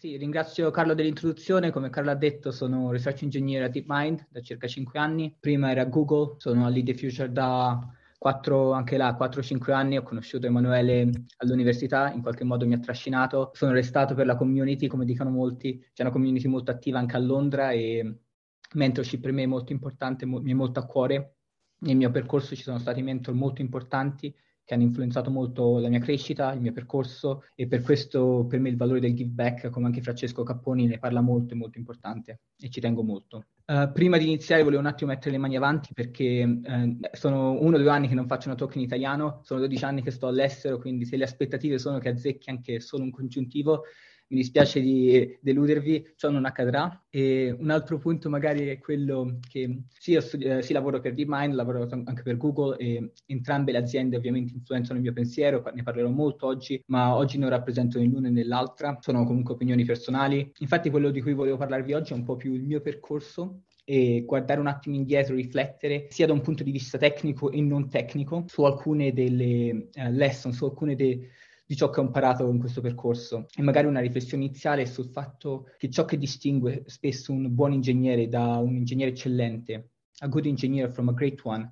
Sì, ringrazio Carlo dell'introduzione. Come Carlo ha detto, sono research engineer a DeepMind da circa 5 anni. Prima era Google, sono a Lead the Future da 4, anche là 4-5 anni. Ho conosciuto Emanuele all'università, in qualche modo mi ha trascinato. Sono restato per la community, come dicono molti. C'è una community molto attiva anche a Londra e mentorship per me è molto importante, mi è molto a cuore. Nel mio percorso ci sono stati mentor molto importanti che hanno influenzato molto la mia crescita, il mio percorso e per questo per me il valore del give back, come anche Francesco Capponi ne parla molto, è molto importante e ci tengo molto. Uh, prima di iniziare volevo un attimo mettere le mani avanti perché uh, sono uno o due anni che non faccio una talk in italiano, sono 12 anni che sto all'estero, quindi se le aspettative sono che azzecchi anche solo un congiuntivo, mi dispiace di deludervi, ciò non accadrà. E un altro punto magari è quello che sì, io studi- eh, sì lavoro per DeepMind, lavoro anche per Google e entrambe le aziende ovviamente influenzano il mio pensiero, ne parlerò molto oggi, ma oggi non rappresento né l'una né nell'altra, sono comunque opinioni personali. Infatti quello di cui volevo parlarvi oggi è un po' più il mio percorso e guardare un attimo indietro, riflettere sia da un punto di vista tecnico e non tecnico su alcune delle uh, lesson, su alcune dei di ciò che ho imparato in questo percorso e magari una riflessione iniziale sul fatto che ciò che distingue spesso un buon ingegnere da un ingegnere eccellente, a good engineer from a great one,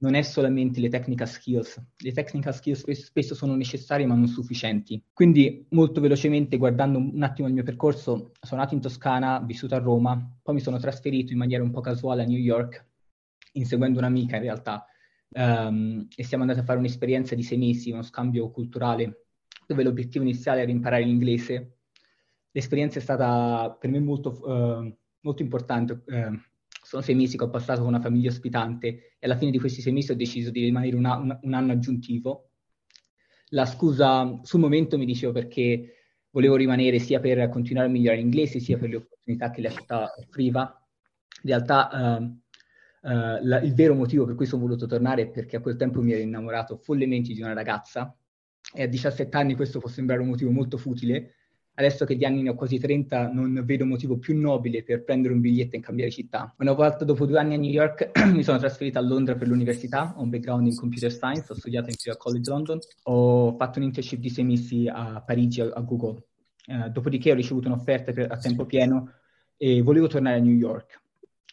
non è solamente le technical skills. Le technical skills spesso, sono necessarie ma non sufficienti. Quindi molto velocemente guardando un attimo il mio percorso, sono nato in Toscana, vissuto a Roma, poi mi sono trasferito in maniera un po' casuale a New York, inseguendo un'amica in realtà, um, e siamo andati a fare un'esperienza di sei mesi, uno scambio culturale dove l'obiettivo iniziale era imparare l'inglese. L'esperienza è stata per me molto, uh, molto importante. Uh, sono sei mesi che ho passato con una famiglia ospitante e alla fine di questi sei mesi ho deciso di rimanere una, una, un anno aggiuntivo. La scusa sul momento mi dicevo perché volevo rimanere sia per continuare a migliorare l'inglese sia per le opportunità che la città offriva. In realtà uh, Uh, la, il vero motivo per cui sono voluto tornare è perché a quel tempo mi ero innamorato follemente di una ragazza e a 17 anni questo può sembrare un motivo molto futile. Adesso che di anni ne ho quasi 30, non vedo motivo più nobile per prendere un biglietto e cambiare città. Una volta dopo due anni a New York mi sono trasferito a Londra per l'università, ho un background in computer science, ho studiato in College London, ho fatto un internship di sei mesi a Parigi a, Google. Uh, dopodiché ho ricevuto un'offerta per, a tempo pieno e volevo tornare a New York.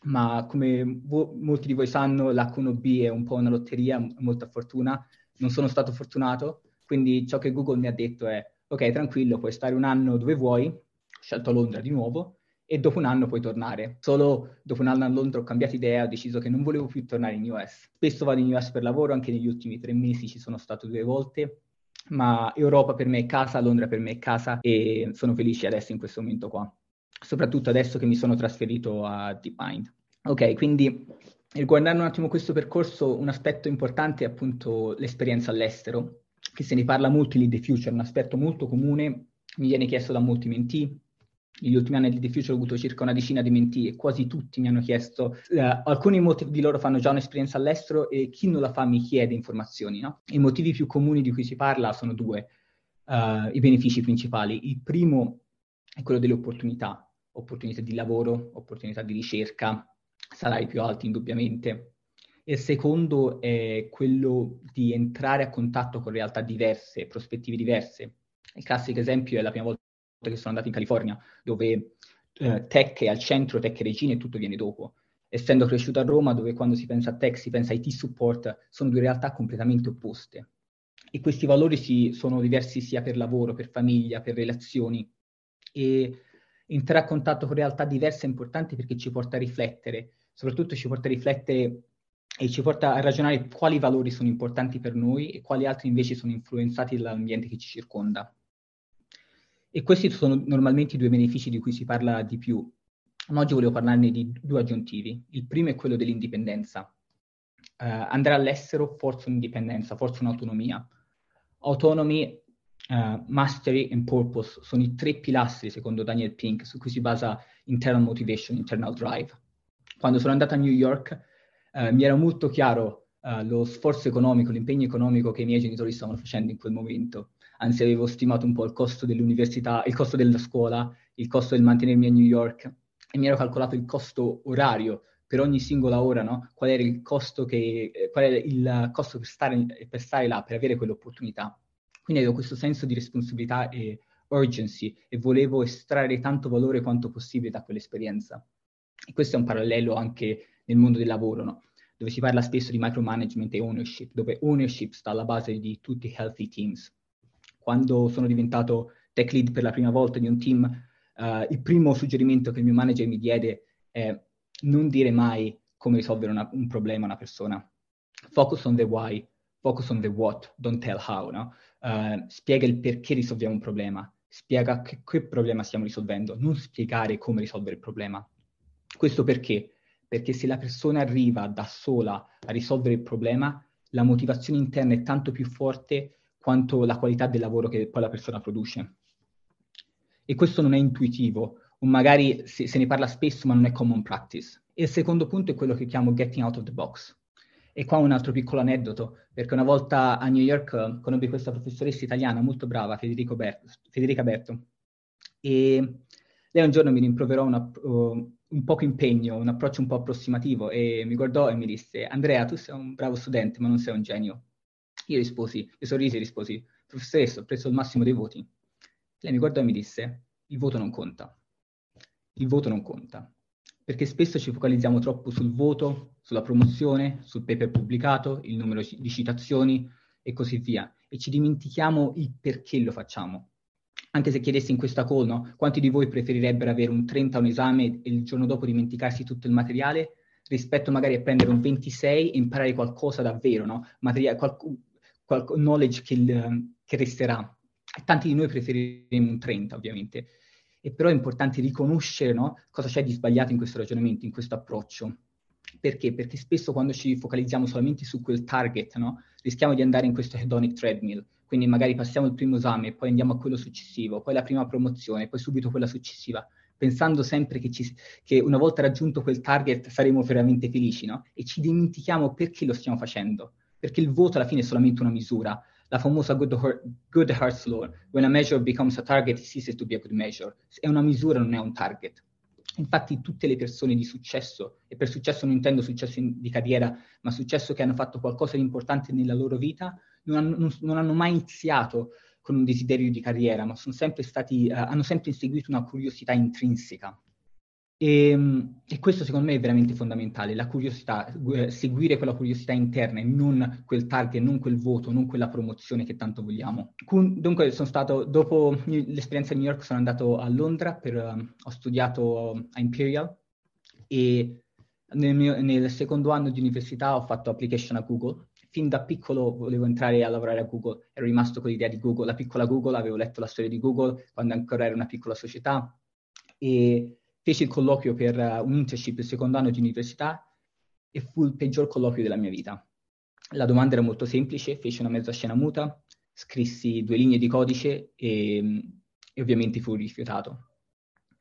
Ma come vo- molti di voi sanno, l'H1B è un po' una lotteria, molta fortuna. Non sono stato fortunato, quindi ciò che Google mi ha detto è, ok, tranquillo, puoi stare un anno dove vuoi, ho scelto Londra di nuovo, e dopo un anno puoi tornare. Solo dopo un anno a Londra ho cambiato idea, ho deciso che non volevo più tornare in US. Spesso vado in US per lavoro, anche negli ultimi tre mesi ci sono stato due volte, ma Europa per me è casa, Londra per me è casa e sono felice adesso in questo momento qua, soprattutto adesso che mi sono trasferito a DeepMind. Ok, quindi riguardando un attimo questo percorso, un aspetto importante è appunto l'esperienza all'estero che se ne parla molto in Lead the Future, un aspetto molto comune, mi viene chiesto da molti mentee. Negli ultimi anni di The Future ho avuto circa una decina di mentee e quasi tutti mi hanno chiesto, eh, alcuni di loro fanno già un'esperienza all'estero e chi non la fa mi chiede informazioni. No? I motivi più comuni di cui si parla sono due, uh, i benefici principali. Il primo è quello delle opportunità, opportunità di lavoro, opportunità di ricerca, salari più alti indubbiamente, il secondo è quello di entrare a contatto con realtà diverse, prospettive diverse. Il classico esempio è la prima volta che sono andato in California, dove eh, tech è al centro, tech è regina e tutto viene dopo. Essendo cresciuto a Roma, dove quando si pensa a tech si pensa a IT support, sono due realtà completamente opposte. E questi valori si, sono diversi sia per lavoro, per famiglia, per relazioni. E entrare a contatto con realtà diverse è importante perché ci porta a riflettere, soprattutto ci porta a riflettere e ci porta a ragionare quali valori sono importanti per noi e quali altri invece sono influenzati dall'ambiente che ci circonda. E questi sono normalmente i due benefici di cui si parla di più. Ma oggi volevo parlarne di due aggiuntivi. Il primo è quello dell'indipendenza. Uh, andare all'estero forza un'indipendenza, forza un'autonomia. Autonomy, uh, mastery and purpose sono i tre pilastri, secondo Daniel Pink, su cui si basa internal motivation, internal drive. Quando sono andato a New York eh, mi era molto chiaro eh, lo sforzo economico, l'impegno economico che i miei genitori stavano facendo in quel momento. Anzi, avevo stimato un po' il costo dell'università, il costo della scuola, il costo del mantenermi a New York e mi ero calcolato il costo orario per ogni singola ora, no? qual era il costo, che, eh, qual era il costo per stare, per stare là, per avere quell'opportunità. Quindi avevo questo senso di responsabilità e urgency e volevo estrarre tanto valore quanto possibile da quell'esperienza. E questo è un parallelo anche nel mondo del lavoro, no? dove si parla spesso di micromanagement e ownership, dove ownership sta alla base di tutti i healthy teams. Quando sono diventato tech lead per la prima volta di un team, uh, il primo suggerimento che il mio manager mi diede è non dire mai come risolvere una, un problema a una persona. Focus on the why, focus on the what, don't tell how. No? Uh, spiega il perché risolviamo un problema, spiega che, che problema stiamo risolvendo, non spiegare come risolvere il problema. Questo perché? Perché se la persona arriva da sola a risolvere il problema, la motivazione interna è tanto più forte quanto la qualità del lavoro che poi la persona produce. E questo non è intuitivo, o magari se, se ne parla spesso ma non è common practice. E il secondo punto è quello che chiamo getting out of the box. E qua un altro piccolo aneddoto, perché una volta a New York conobbi questa professoressa italiana molto brava, Ber- Federica Berto, e lei un giorno mi rimproverò una, uh, un poco impegno, un approccio un po' approssimativo e mi guardò e mi disse Andrea, tu sei un bravo studente ma non sei un genio. Io risposi, io sorrisi e risposi, professoressa, ho preso il massimo dei voti. Lei mi guardò e mi disse, il voto non conta. Il voto non conta perché spesso ci focalizziamo troppo sul voto, sulla promozione, sul paper pubblicato, il numero di citazioni e così via, e ci dimentichiamo il perché lo facciamo. Anche se chiedessi in questa call, no, quanti di voi preferirebbero avere un 30 a un esame e il giorno dopo dimenticarsi tutto il materiale, rispetto magari a prendere un 26 e imparare qualcosa davvero, no? Materiale, qual, qual, knowledge che, che resterà. tanti di noi preferiremo un 30, ovviamente e però è importante riconoscere no, cosa c'è di sbagliato in questo ragionamento, in questo approccio. Perché? Perché spesso quando ci focalizziamo solamente su quel target, rischiamo di andare in questo hedonic treadmill. Quindi magari passiamo il primo esame, poi andiamo a quello successivo, poi la prima promozione, poi subito quella successiva, pensando sempre che, ci, che una volta raggiunto quel target saremo veramente felici, no? E ci dimentichiamo perché lo stiamo facendo. Perché il voto alla fine è solamente una misura la famosa good, good Hearts Law, when a measure becomes a target, it ceases to be a good measure. È una misura, non è un target. Infatti tutte le persone di successo, e per successo non intendo successo in, di carriera, ma successo che hanno fatto qualcosa di importante nella loro vita, non hanno, non, hanno mai iniziato con un desiderio di carriera, ma sempre stati, uh, hanno sempre inseguito una curiosità intrinseca. E, ehm, e, questo secondo me è veramente fondamentale, la curiosità, eh, seguire quella curiosità interna e non quel target, non quel voto, non quella promozione che tanto vogliamo. Dunque sono stato, dopo l'esperienza a New York sono andato a Londra, per, uh, ho studiato a Imperial e nel, mio, nel secondo anno di università ho fatto application a Google. Fin da piccolo volevo entrare a lavorare a Google, ero rimasto con l'idea di Google, la piccola Google, avevo letto la storia di Google quando ancora era una piccola società e feci il colloquio per uh, un internship il secondo anno di università e fu il peggior colloquio della mia vita. La domanda era molto semplice, feci una mezza scena muta, scrissi due linee di codice e, e ovviamente fu rifiutato.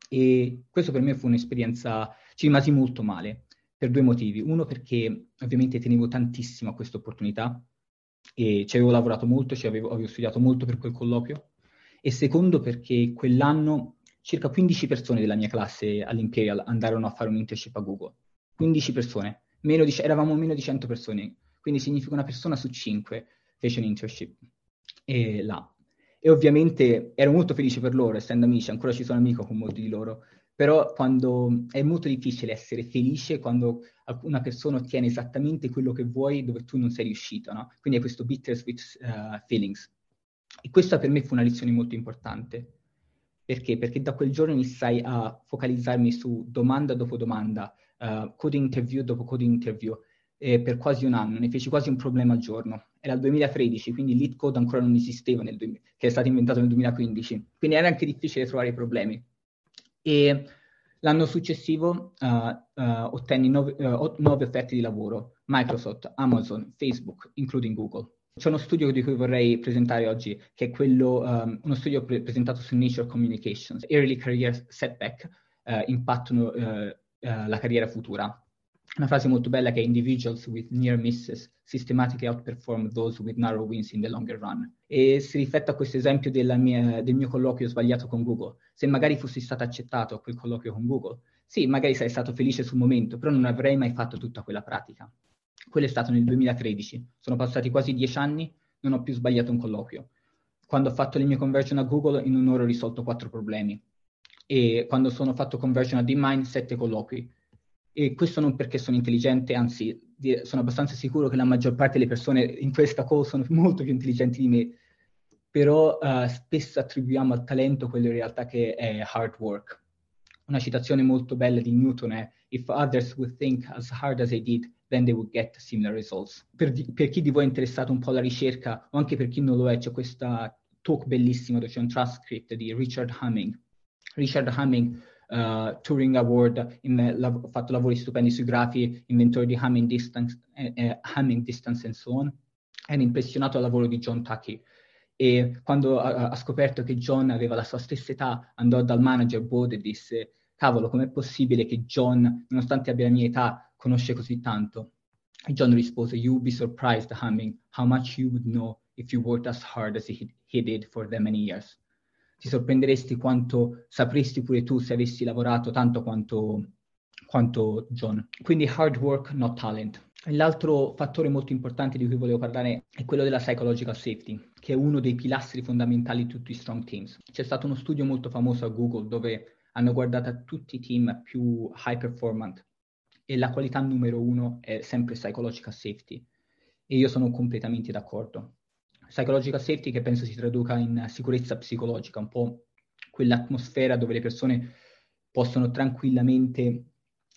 E questo per me fu un'esperienza, ci rimasi molto male, per due motivi. Uno perché ovviamente tenevo tantissimo a questa opportunità e ci avevo lavorato molto, ci avevo, avevo studiato molto per quel colloquio. E secondo perché quell'anno circa 15 persone della mia classe all'Imperial andarono a fare un internship a Google. 15 persone, meno di, eravamo meno di 100 persone, quindi significa una persona su 5 fece un internship e là. E ovviamente ero molto felice per loro, essendo amici, ancora ci sono amico con molti di loro, però quando è molto difficile essere felice quando una persona ottiene esattamente quello che vuoi dove tu non sei riuscito, no? Quindi è questo bittersweet uh, feelings. E questa per me fu una lezione molto importante perché? Perché da quel giorno iniziai a focalizzarmi su domanda dopo domanda, uh, coding interview dopo coding interview, e per quasi un anno, ne feci quasi un problema al giorno. Era il 2013, quindi lead code ancora non esisteva, nel 2000, che è stato inventato nel 2015, quindi era anche difficile trovare i problemi. E l'anno successivo uh, uh, ottenni nove, nove offerte di lavoro, Microsoft, Amazon, Facebook, including Google. C'è uno studio di cui vorrei presentare oggi, che è quello, um, uno studio pre- presentato su Nature Communications, Early Career Setback, uh, impattano uh, uh, la carriera futura. Una frase molto bella che è individuals with near misses systematically outperform those with narrow wins in the longer run. E si riflette a questo esempio mia, del mio colloquio sbagliato con Google. Se magari fossi stato accettato a quel colloquio con Google, sì, magari sarei stato felice sul momento, però non avrei mai fatto tutta quella pratica. Quello è stato nel 2013, sono passati quasi dieci anni, non ho più sbagliato un colloquio. quando ho fatto le mie conversion a Google in un'ora ho risolto quattro problemi e quando sono fatto conversion a DeepMind sette colloqui. E questo non perché sono intelligente, anzi sono abbastanza sicuro che la maggior parte delle persone in questa call sono molto più intelligenti di me, però uh, spesso attribuiamo al talento quello in realtà che è hard work. Una citazione molto bella di Newton è If others would think as hard as I did, then they would get similar results. Per, di- per chi di voi è interessato un po' alla ricerca, o anche per chi non lo è, c'è questa talk bellissima dove c'è un transcript di Richard Hamming. Richard Hamming, uh, Turing Award, in, la, ha fatto lavori stupendi sui grafi, inventore di Hamming Distance, eh, eh, Hamming Distance and so on. Era impressionato dal lavoro di John Tuckey e quando ha, ha, scoperto che John aveva la sua stessa età andò dal manager Bode e disse cavolo com'è possibile che John nonostante abbia la mia età conosce così tanto e John rispose you would be surprised Hamming how much you would know if you worked as hard as he, he did for that many years ti sorprenderesti quanto sapresti pure tu se avessi lavorato tanto quanto, quanto John quindi hard work not talent L'altro fattore molto importante di cui volevo parlare è quello della psychological safety, che è uno dei pilastri fondamentali di tutti i strong teams. C'è stato uno studio molto famoso a Google dove hanno guardato tutti i team più high performant e la qualità numero uno è sempre psychological safety e io sono completamente d'accordo. Psychological safety che penso si traduca in sicurezza psicologica, un po' quell'atmosfera dove le persone possono tranquillamente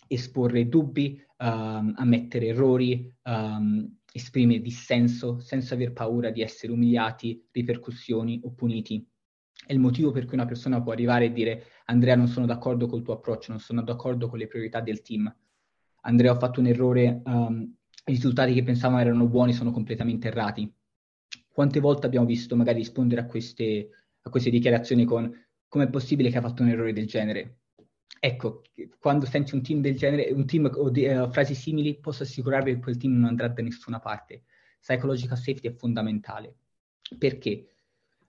esporre dubbi, um, ammettere errori, um, esprimere dissenso senza aver paura di essere umiliati, ripercussioni o puniti. È il motivo per cui una persona può arrivare e dire Andrea non sono d'accordo col tuo approccio, non sono d'accordo con le priorità del team. Andrea ho fatto un errore, um, i risultati che pensavamo erano buoni sono completamente errati. Quante volte abbiamo visto magari rispondere a queste, a queste dichiarazioni con com'è possibile che ha fatto un errore del genere? ecco, quando senti un team del genere, un team o di, uh, frasi simili, posso assicurarvi che quel team non andrà da nessuna parte. Psychological safety è fondamentale. Perché?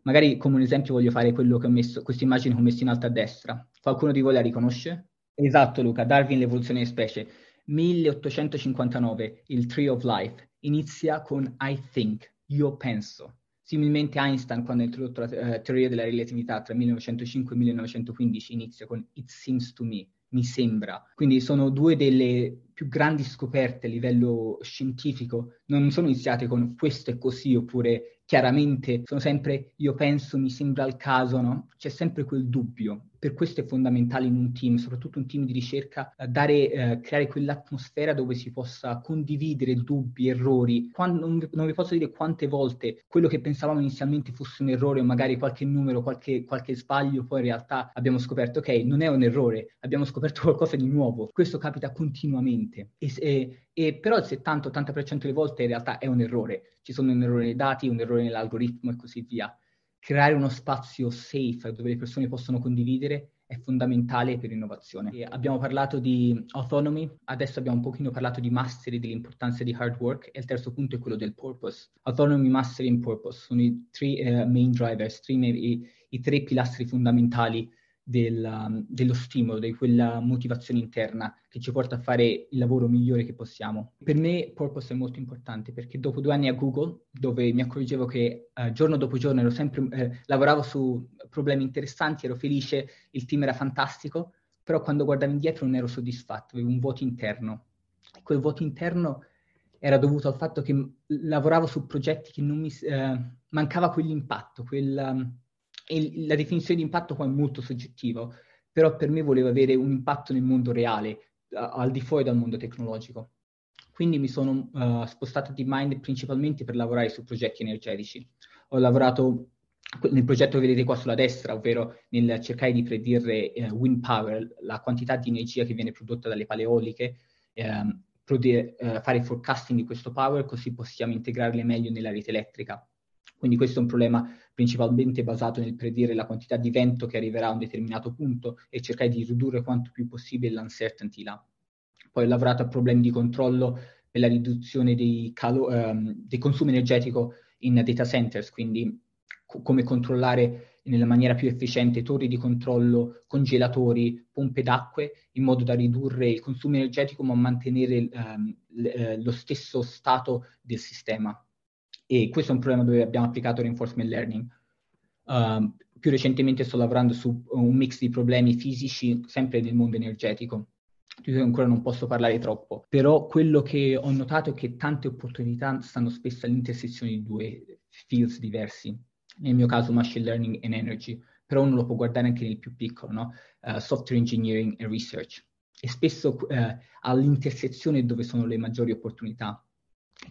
Magari come un esempio voglio fare quello che ho messo, questa immagine che ho messo in alto a destra. Qualcuno di voi la riconosce? Esatto Luca, Darwin, l'evoluzione delle specie. 1859, il Tree of Life, inizia con I think, io penso. Similmente Einstein, quando ha introdotto la uh, teoria della relatività tra 1905 e 1915, inizia con It seems to me, mi sembra. Quindi sono due delle più grandi scoperte a livello scientifico. Non sono iniziate con questo è così oppure chiaramente sono sempre io penso, mi sembra il caso, no? C'è sempre quel dubbio per questo è fondamentale in un team, soprattutto un team di ricerca, eh, dare, eh, creare quell'atmosfera dove si possa condividere dubbi, errori. Quando, non, non, vi, posso dire quante volte quello che pensavamo inizialmente fosse un errore o magari qualche numero, qualche, qualche sbaglio, poi in realtà abbiamo scoperto, ok, non è un errore, abbiamo scoperto qualcosa di nuovo. Questo capita continuamente. E, e, e però il 70-80% delle volte in realtà è un errore. Ci sono un errore nei dati, un errore nell'algoritmo e così via creare uno spazio safe dove le persone possono condividere è fondamentale per l'innovazione. E abbiamo parlato di autonomy, adesso abbiamo un pochino parlato di mastery, dell'importanza di hard work e il terzo punto è quello del purpose. Autonomy, mastery e purpose sono i tre uh, main drivers, i, i, tre pilastri fondamentali del, um, dello stimolo, di quella motivazione interna che ci porta a fare il lavoro migliore che possiamo. Per me purpose è molto importante perché dopo due anni a Google, dove mi accorgevo che eh, giorno dopo giorno sempre, eh, lavoravo su problemi interessanti, ero felice, il team era fantastico, però quando guardavo indietro non ero soddisfatto, avevo un vuoto interno. E quel vuoto interno era dovuto al fatto che lavoravo su progetti che non mi eh, mancava quell'impatto, quel, um, e la definizione di impatto qua è molto soggettivo, però per me voleva avere un impatto nel mondo reale, al di fuori dal mondo tecnologico. Quindi mi sono uh, spostato di Mind principalmente per lavorare su progetti energetici. Ho lavorato nel progetto che vedete qua sulla destra, ovvero nel cercare di predire uh, wind power, la quantità di energia che viene prodotta dalle pale eoliche, um, prode- uh, fare forecasting di questo power così possiamo integrarle meglio nella rete elettrica. Quindi questo è un problema principalmente basato nel predire la quantità di vento che arriverà a un determinato punto e cercare di ridurre quanto più possibile l'uncertainty là. Poi ho lavorato a problemi di controllo per la riduzione dei, calo- um, dei consumi energetico in data centers, quindi co- come controllare nella maniera più efficiente torri di controllo, congelatori, pompe d'acque, in modo da ridurre il consumo energetico ma mantenere um, l- eh, lo stesso stato del sistema e questo è un problema dove abbiamo applicato reinforcement learning. Uh, più recentemente sto lavorando su un mix di problemi fisici, sempre nel mondo energetico, di cui ancora non posso parlare troppo. Però quello che ho notato è che tante opportunità stanno spesso all'intersezione di due fields diversi. Nel mio caso machine learning and energy, però uno lo può guardare anche nel più piccolo, no? uh, software engineering e research. E spesso uh, all'intersezione dove sono le maggiori opportunità.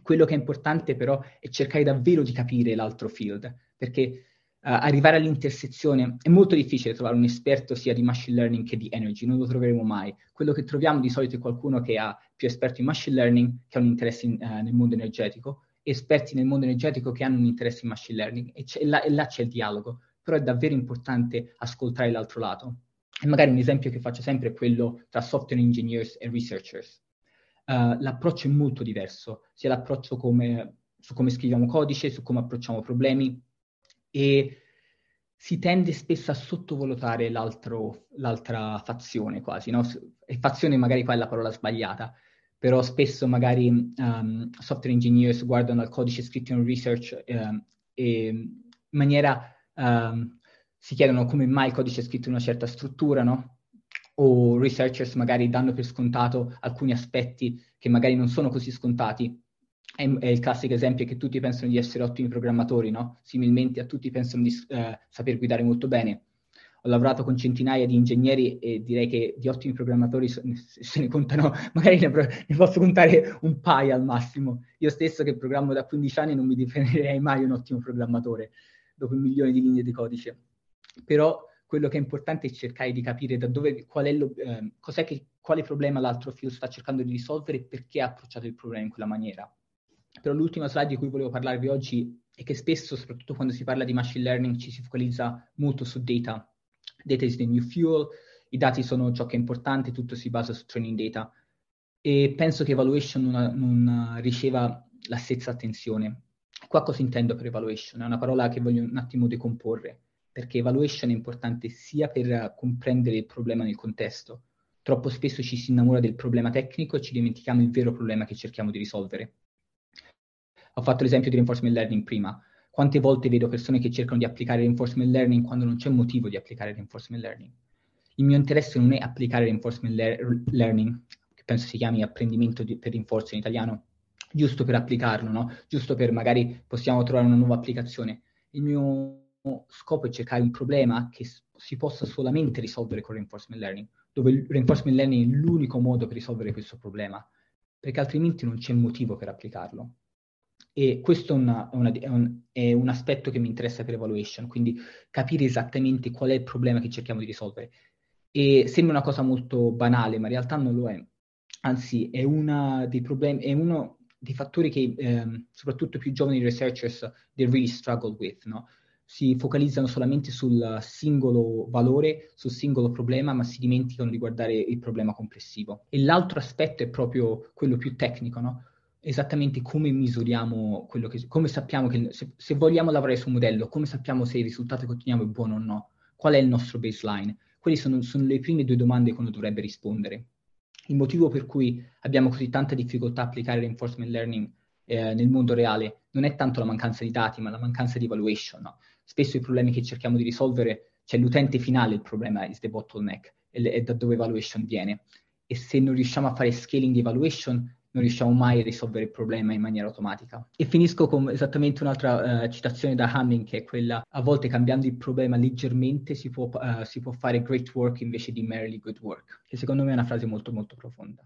Quello che è importante però è cercare davvero di capire l'altro field, perché Uh, arrivare all'intersezione è molto difficile trovare un esperto sia di machine learning che di energy, non lo troveremo mai. Quello che troviamo di solito è qualcuno che ha più esperti in machine learning, che ha un interesse in, uh, nel mondo energetico, esperti nel mondo energetico che hanno un interesse in machine learning e, e, là, e là c'è il dialogo, però è davvero importante ascoltare l'altro lato. E magari un esempio che faccio sempre è quello tra software engineers e researchers. Uh, l'approccio è molto diverso, sia l'approccio come, su come scriviamo codice, su come approcciamo problemi, e si tende spesso a sottovalutare l'altra fazione quasi, no? E fazione magari qua è la parola sbagliata, però spesso magari um, software engineers guardano al codice scritto in research um, e in maniera um, si chiedono come mai il codice è scritto in una certa struttura, no? O researchers magari danno per scontato alcuni aspetti che magari non sono così scontati è, è, il classico esempio che tutti pensano di essere ottimi programmatori, no? Similmente a tutti pensano di eh, saper guidare molto bene. Ho lavorato con centinaia di ingegneri e direi che di ottimi programmatori se ne contano, magari ne, ne posso contare un paio al massimo. Io stesso che programmo da 15 anni non mi definirei mai un ottimo programmatore, dopo milioni di linee di codice. Però quello che è importante è cercare di capire da dove, qual è lo, eh, cos'è che, quale problema l'altro field sta cercando di risolvere e perché ha approcciato il problema in quella maniera. Però l'ultima slide di cui volevo parlarvi oggi è che spesso, soprattutto quando si parla di machine learning, ci si focalizza molto su data. Data is the new fuel, i dati sono ciò che è importante, tutto si basa su training data. E penso che evaluation non, non riceva la stessa attenzione. Qua cosa intendo per evaluation? È una parola che voglio un attimo decomporre, perché evaluation è importante sia per comprendere il problema nel contesto. Troppo spesso ci si innamora del problema tecnico e ci dimentichiamo il vero problema che cerchiamo di risolvere. Ho fatto l'esempio di reinforcement learning prima. Quante volte vedo persone che cercano di applicare reinforcement learning quando non c'è motivo di applicare reinforcement learning? Il mio interesse non è applicare reinforcement le- learning, che penso si chiami apprendimento di, per rinforzo in italiano, giusto per applicarlo, no? Giusto per magari possiamo trovare una nuova applicazione. Il mio scopo è cercare un problema che si possa solamente risolvere con reinforcement learning, dove il reinforcement learning è l'unico modo per risolvere questo problema, perché altrimenti non c'è motivo per applicarlo. E questo è, una, una, è, un, è, un, aspetto che mi interessa per evaluation, quindi capire esattamente qual è il problema che cerchiamo di risolvere. E sembra una cosa molto banale, ma in realtà non lo è. Anzi, è, problemi, è uno dei fattori che ehm, soprattutto più giovani researchers they really struggle with, no? Si focalizzano solamente sul singolo valore, sul singolo problema, ma si dimenticano di guardare il problema complessivo. E l'altro aspetto è proprio quello più tecnico, no? esattamente come misuriamo quello che, come sappiamo che, se, se, vogliamo lavorare su un modello, come sappiamo se il risultato che otteniamo è buono o no, qual è il nostro baseline. Quelle sono, sono le prime due domande che uno dovrebbe rispondere. Il motivo per cui abbiamo così tanta difficoltà a applicare reinforcement learning eh, nel mondo reale non è tanto la mancanza di dati, ma la mancanza di evaluation. No? Spesso i problemi che cerchiamo di risolvere, c'è l'utente finale il problema, is the bottleneck, è da dove evaluation viene. E se non riusciamo a fare scaling di evaluation, non riusciamo mai a risolvere il problema in maniera automatica. E finisco con esattamente un'altra uh, citazione da Hamming, che è quella, a volte cambiando il problema leggermente si può, uh, si può fare great work invece di merely good work, che secondo me è una frase molto molto profonda.